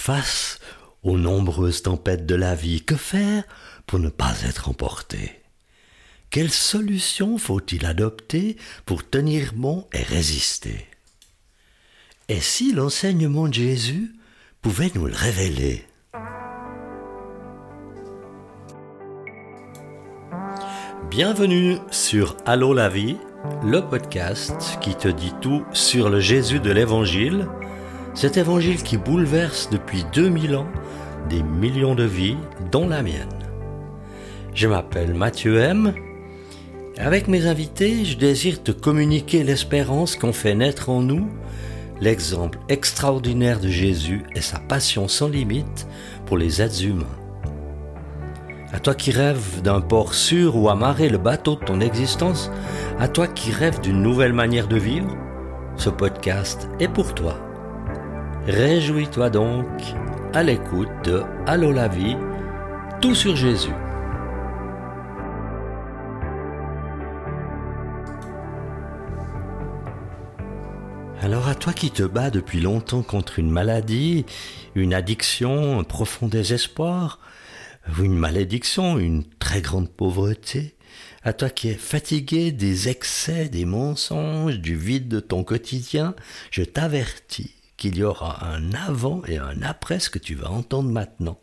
Face aux nombreuses tempêtes de la vie, que faire pour ne pas être emporté? Quelle solution faut-il adopter pour tenir bon et résister? Et si l'enseignement de Jésus pouvait nous le révéler? Bienvenue sur Allô la vie, le podcast qui te dit tout sur le Jésus de l'Évangile, cet Évangile qui bouleverse depuis 2000 ans des millions de vies, dont la mienne. Je m'appelle Mathieu M. Avec mes invités, je désire te communiquer l'espérance qu'ont fait naître en nous l'exemple extraordinaire de Jésus et sa passion sans limite pour les êtres humains. À toi qui rêves d'un port sûr où amarrer le bateau de ton existence, à toi qui rêves d'une nouvelle manière de vivre, ce podcast est pour toi. Réjouis-toi donc à l'écoute de Allô la vie, tout sur Jésus. Alors à toi qui te bats depuis longtemps contre une maladie, une addiction, un profond désespoir, une malédiction, une très grande pauvreté, à toi qui es fatigué des excès, des mensonges, du vide de ton quotidien, je t'avertis qu'il y aura un avant et un après ce que tu vas entendre maintenant.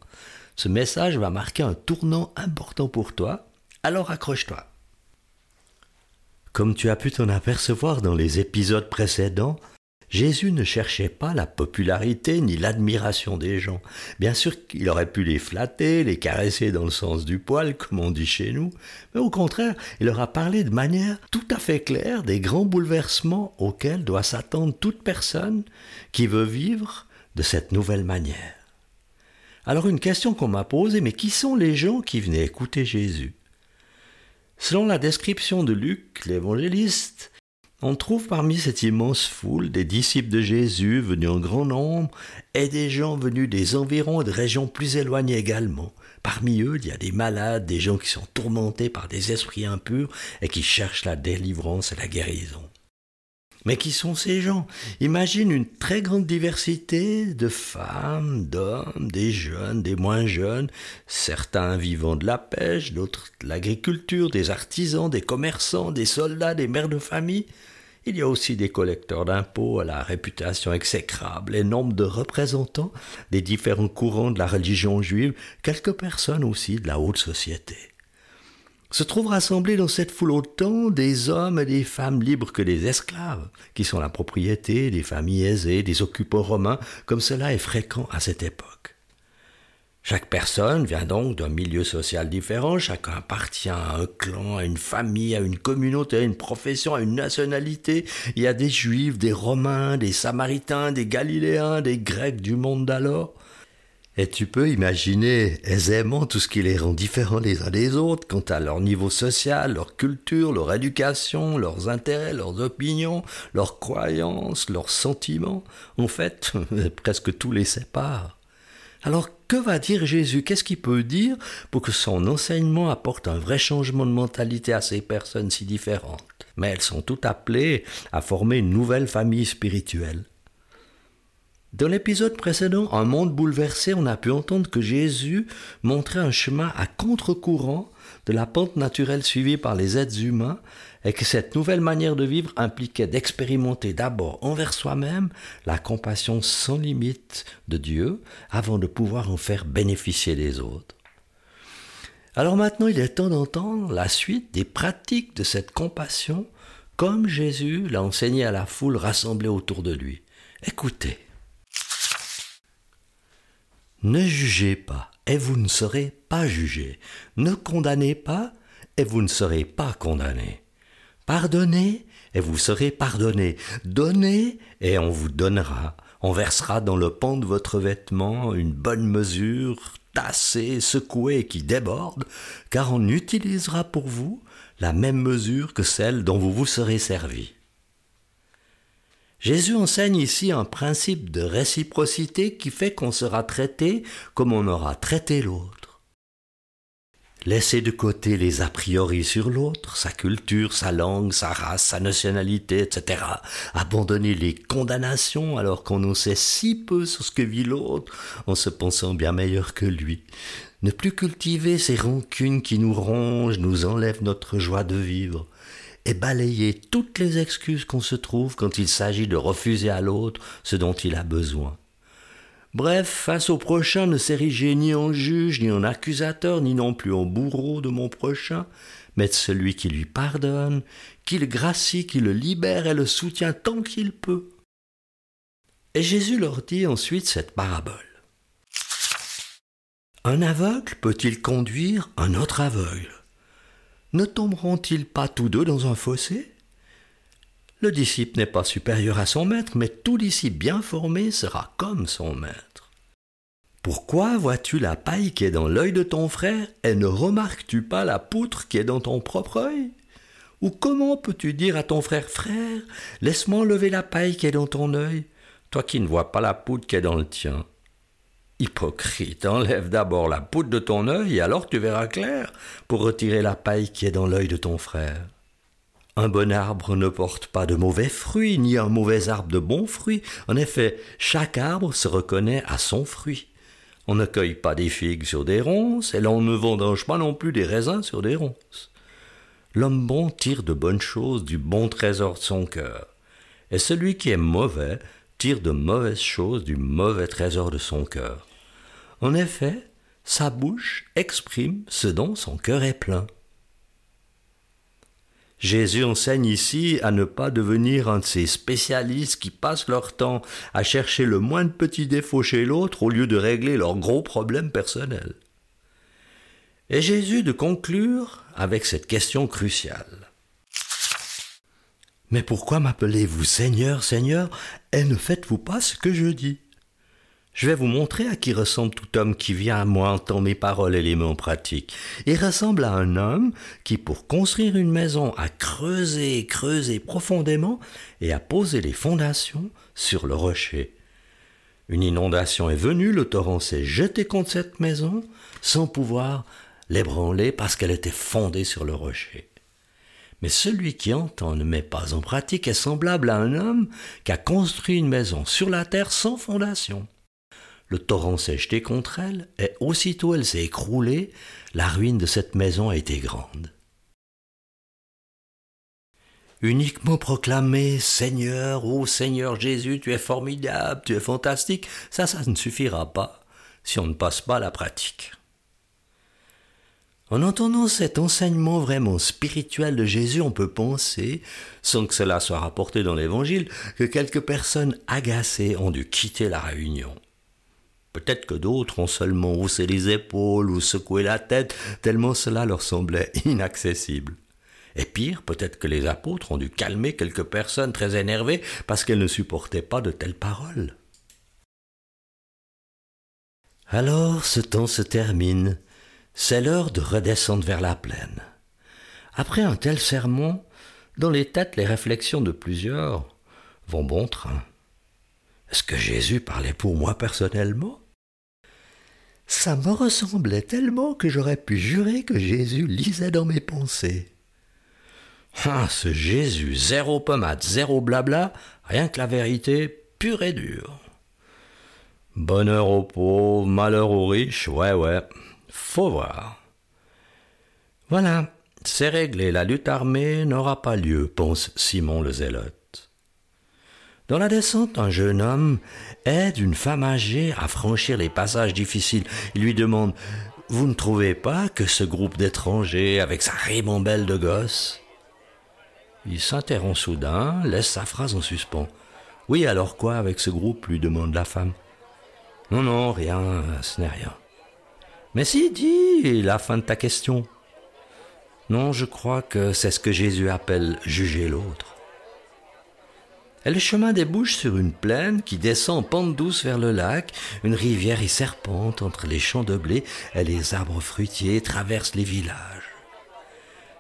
Ce message va marquer un tournant important pour toi, alors accroche-toi. Comme tu as pu t'en apercevoir dans les épisodes précédents, Jésus ne cherchait pas la popularité ni l'admiration des gens. Bien sûr qu'il aurait pu les flatter, les caresser dans le sens du poil, comme on dit chez nous, mais au contraire, il leur a parlé de manière tout à fait claire des grands bouleversements auxquels doit s'attendre toute personne qui veut vivre de cette nouvelle manière. Alors une question qu'on m'a posée, mais qui sont les gens qui venaient écouter Jésus? Selon la description de Luc, l'évangéliste, on trouve parmi cette immense foule des disciples de Jésus venus en grand nombre et des gens venus des environs et de régions plus éloignées également. Parmi eux, il y a des malades, des gens qui sont tourmentés par des esprits impurs et qui cherchent la délivrance et la guérison. Mais qui sont ces gens? Imagine une très grande diversité de femmes, d'hommes, des jeunes, des moins jeunes, certains vivant de la pêche, d'autres de l'agriculture, des artisans, des commerçants, des soldats, des mères de famille. Il y a aussi des collecteurs d'impôts à la réputation exécrable et nombre de représentants des différents courants de la religion juive, quelques personnes aussi de la haute société se trouvent rassemblés dans cette foule autant des hommes et des femmes libres que des esclaves, qui sont la propriété des familles aisées, des occupants romains, comme cela est fréquent à cette époque. Chaque personne vient donc d'un milieu social différent, chacun appartient à un clan, à une famille, à une communauté, à une profession, à une nationalité. Il y a des juifs, des romains, des samaritains, des galiléens, des grecs du monde d'alors. Et tu peux imaginer aisément tout ce qui les rend différents les uns des autres quant à leur niveau social, leur culture, leur éducation, leurs intérêts, leurs opinions, leurs croyances, leurs sentiments. En fait, presque tout les sépare. Alors que va dire Jésus? Qu'est-ce qu'il peut dire pour que son enseignement apporte un vrai changement de mentalité à ces personnes si différentes? Mais elles sont toutes appelées à former une nouvelle famille spirituelle. Dans l'épisode précédent, Un monde bouleversé, on a pu entendre que Jésus montrait un chemin à contre-courant de la pente naturelle suivie par les êtres humains et que cette nouvelle manière de vivre impliquait d'expérimenter d'abord envers soi-même la compassion sans limite de Dieu avant de pouvoir en faire bénéficier les autres. Alors maintenant, il est temps d'entendre la suite des pratiques de cette compassion comme Jésus l'a enseigné à la foule rassemblée autour de lui. Écoutez. Ne jugez pas, et vous ne serez pas jugés. Ne condamnez pas, et vous ne serez pas condamnés. Pardonnez, et vous serez pardonnés. Donnez, et on vous donnera. On versera dans le pan de votre vêtement une bonne mesure, tassée, secouée, qui déborde, car on utilisera pour vous la même mesure que celle dont vous vous serez servi. Jésus enseigne ici un principe de réciprocité qui fait qu'on sera traité comme on aura traité l'autre. Laisser de côté les a priori sur l'autre, sa culture, sa langue, sa race, sa nationalité, etc. Abandonner les condamnations alors qu'on en sait si peu sur ce que vit l'autre en se pensant bien meilleur que lui. Ne plus cultiver ces rancunes qui nous rongent, nous enlèvent notre joie de vivre et balayer toutes les excuses qu'on se trouve quand il s'agit de refuser à l'autre ce dont il a besoin. Bref, face au prochain, ne s'ériger ni en juge, ni en accusateur, ni non plus en bourreau de mon prochain, mais de celui qui lui pardonne, qui le gracie, qui le libère et le soutient tant qu'il peut. Et Jésus leur dit ensuite cette parabole. Un aveugle peut-il conduire un autre aveugle? Ne tomberont-ils pas tous deux dans un fossé? Le disciple n'est pas supérieur à son maître, mais tout disciple bien formé sera comme son maître. Pourquoi vois-tu la paille qui est dans l'œil de ton frère et ne remarques-tu pas la poutre qui est dans ton propre œil? Ou comment peux-tu dire à ton frère Frère, laisse-moi enlever la paille qui est dans ton œil, toi qui ne vois pas la poutre qui est dans le tien Hypocrite, enlève d'abord la poutre de ton œil et alors tu verras clair pour retirer la paille qui est dans l'œil de ton frère. Un bon arbre ne porte pas de mauvais fruits, ni un mauvais arbre de bons fruits. En effet, chaque arbre se reconnaît à son fruit. On ne cueille pas des figues sur des ronces, et l'on ne vendange pas non plus des raisins sur des ronces. L'homme bon tire de bonnes choses du bon trésor de son cœur, et celui qui est mauvais tire de mauvaises choses du mauvais trésor de son cœur. En effet, sa bouche exprime ce dont son cœur est plein. Jésus enseigne ici à ne pas devenir un de ces spécialistes qui passent leur temps à chercher le moindre petit défaut chez l'autre au lieu de régler leurs gros problèmes personnels. Et Jésus de conclure avec cette question cruciale. Mais pourquoi m'appelez-vous Seigneur, Seigneur, et ne faites-vous pas ce que je dis? Je vais vous montrer à qui ressemble tout homme qui vient à moi entendre mes paroles et les met en pratique. Il ressemble à un homme qui, pour construire une maison, a creusé, creusé profondément et a posé les fondations sur le rocher. Une inondation est venue, le torrent s'est jeté contre cette maison sans pouvoir l'ébranler parce qu'elle était fondée sur le rocher. Mais celui qui entend ne met pas en pratique est semblable à un homme qui a construit une maison sur la terre sans fondation. Le torrent s'est jeté contre elle, et aussitôt elle s'est écroulée, la ruine de cette maison a été grande. Uniquement proclamer Seigneur, ô Seigneur Jésus, tu es formidable, tu es fantastique, ça, ça ne suffira pas si on ne passe pas à la pratique. En entendant cet enseignement vraiment spirituel de Jésus, on peut penser, sans que cela soit rapporté dans l'Évangile, que quelques personnes agacées ont dû quitter la réunion. Peut-être que d'autres ont seulement haussé les épaules ou secoué la tête, tellement cela leur semblait inaccessible. Et pire, peut-être que les apôtres ont dû calmer quelques personnes très énervées parce qu'elles ne supportaient pas de telles paroles. Alors ce temps se termine. C'est l'heure de redescendre vers la plaine. Après un tel sermon, dans les têtes les réflexions de plusieurs vont bon train. Est-ce que Jésus parlait pour moi personnellement? Ça me ressemblait tellement que j'aurais pu jurer que Jésus lisait dans mes pensées. Ah, ce Jésus, zéro pommade, zéro blabla, rien que la vérité pure et dure. Bonheur aux pauvres, malheur aux riches, ouais, ouais, faut voir. Voilà, c'est réglé, la lutte armée n'aura pas lieu, pense Simon le Zélote. Dans la descente, un jeune homme aide une femme âgée à franchir les passages difficiles. Il lui demande Vous ne trouvez pas que ce groupe d'étrangers, avec sa ribambelle de gosses? Il s'interrompt soudain, laisse sa phrase en suspens. Oui, alors quoi avec ce groupe? lui demande la femme. Non, non, rien, ce n'est rien. Mais si, dis la fin de ta question. Non, je crois que c'est ce que Jésus appelle juger l'autre. Et le chemin débouche sur une plaine qui descend en pente douce vers le lac. Une rivière y serpente entre les champs de blé et les arbres fruitiers traverse les villages.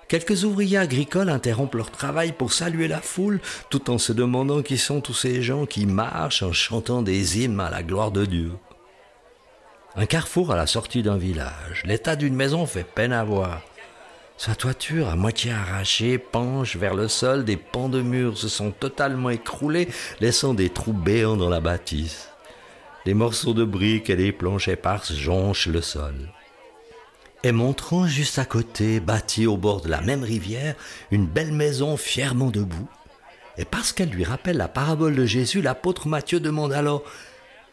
Quelques ouvriers agricoles interrompent leur travail pour saluer la foule, tout en se demandant qui sont tous ces gens qui marchent en chantant des hymnes à la gloire de Dieu. Un carrefour à la sortie d'un village. L'état d'une maison fait peine à voir. Sa toiture, à moitié arrachée, penche vers le sol, des pans de murs se sont totalement écroulés, laissant des trous béants dans la bâtisse. Des morceaux de briques et des planches éparses jonchent le sol. Et montrant juste à côté, bâtie au bord de la même rivière, une belle maison fièrement debout. Et parce qu'elle lui rappelle la parabole de Jésus, l'apôtre Matthieu demande alors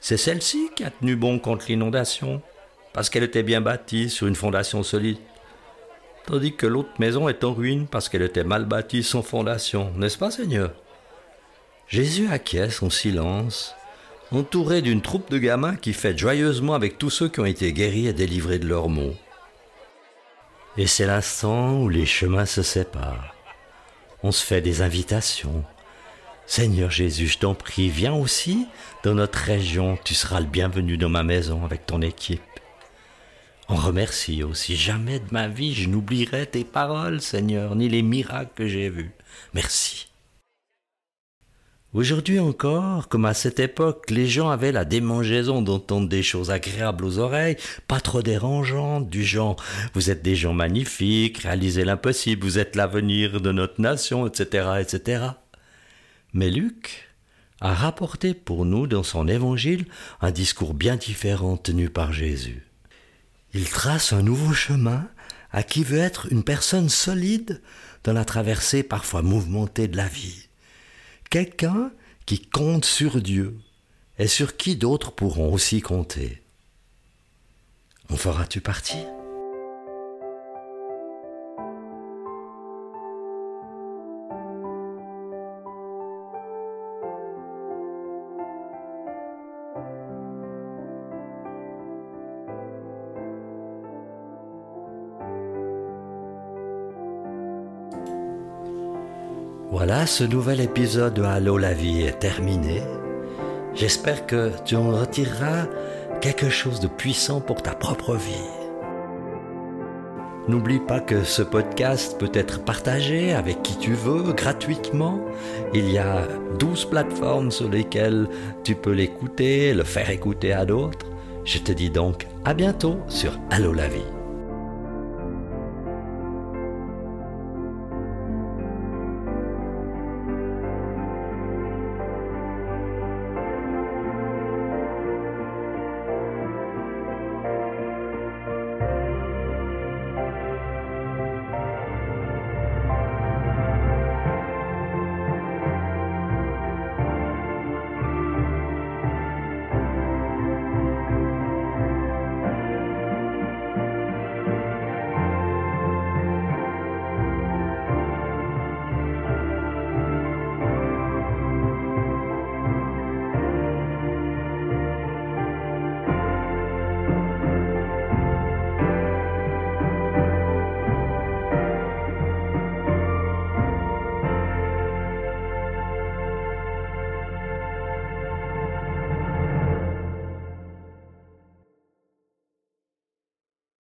C'est celle-ci qui a tenu bon contre l'inondation, parce qu'elle était bien bâtie sur une fondation solide tandis que l'autre maison est en ruine parce qu'elle était mal bâtie sans fondation, n'est-ce pas, Seigneur? Jésus acquiesce en silence, entouré d'une troupe de gamins qui fêtent joyeusement avec tous ceux qui ont été guéris et délivrés de leurs maux. Et c'est l'instant où les chemins se séparent. On se fait des invitations. Seigneur Jésus, je t'en prie, viens aussi dans notre région, tu seras le bienvenu dans ma maison avec ton équipe. On remercie aussi. Jamais de ma vie je n'oublierai tes paroles, Seigneur, ni les miracles que j'ai vus. Merci. Aujourd'hui encore, comme à cette époque, les gens avaient la démangeaison d'entendre des choses agréables aux oreilles, pas trop dérangeantes, du genre vous êtes des gens magnifiques, réalisez l'impossible, vous êtes l'avenir de notre nation, etc., etc. Mais Luc a rapporté pour nous dans son évangile un discours bien différent tenu par Jésus. Il trace un nouveau chemin à qui veut être une personne solide dans la traversée parfois mouvementée de la vie. Quelqu'un qui compte sur Dieu et sur qui d'autres pourront aussi compter. En feras-tu partie? Voilà, ce nouvel épisode de Allô la vie est terminé. J'espère que tu en retireras quelque chose de puissant pour ta propre vie. N'oublie pas que ce podcast peut être partagé avec qui tu veux gratuitement. Il y a 12 plateformes sur lesquelles tu peux l'écouter, le faire écouter à d'autres. Je te dis donc à bientôt sur Allô la vie.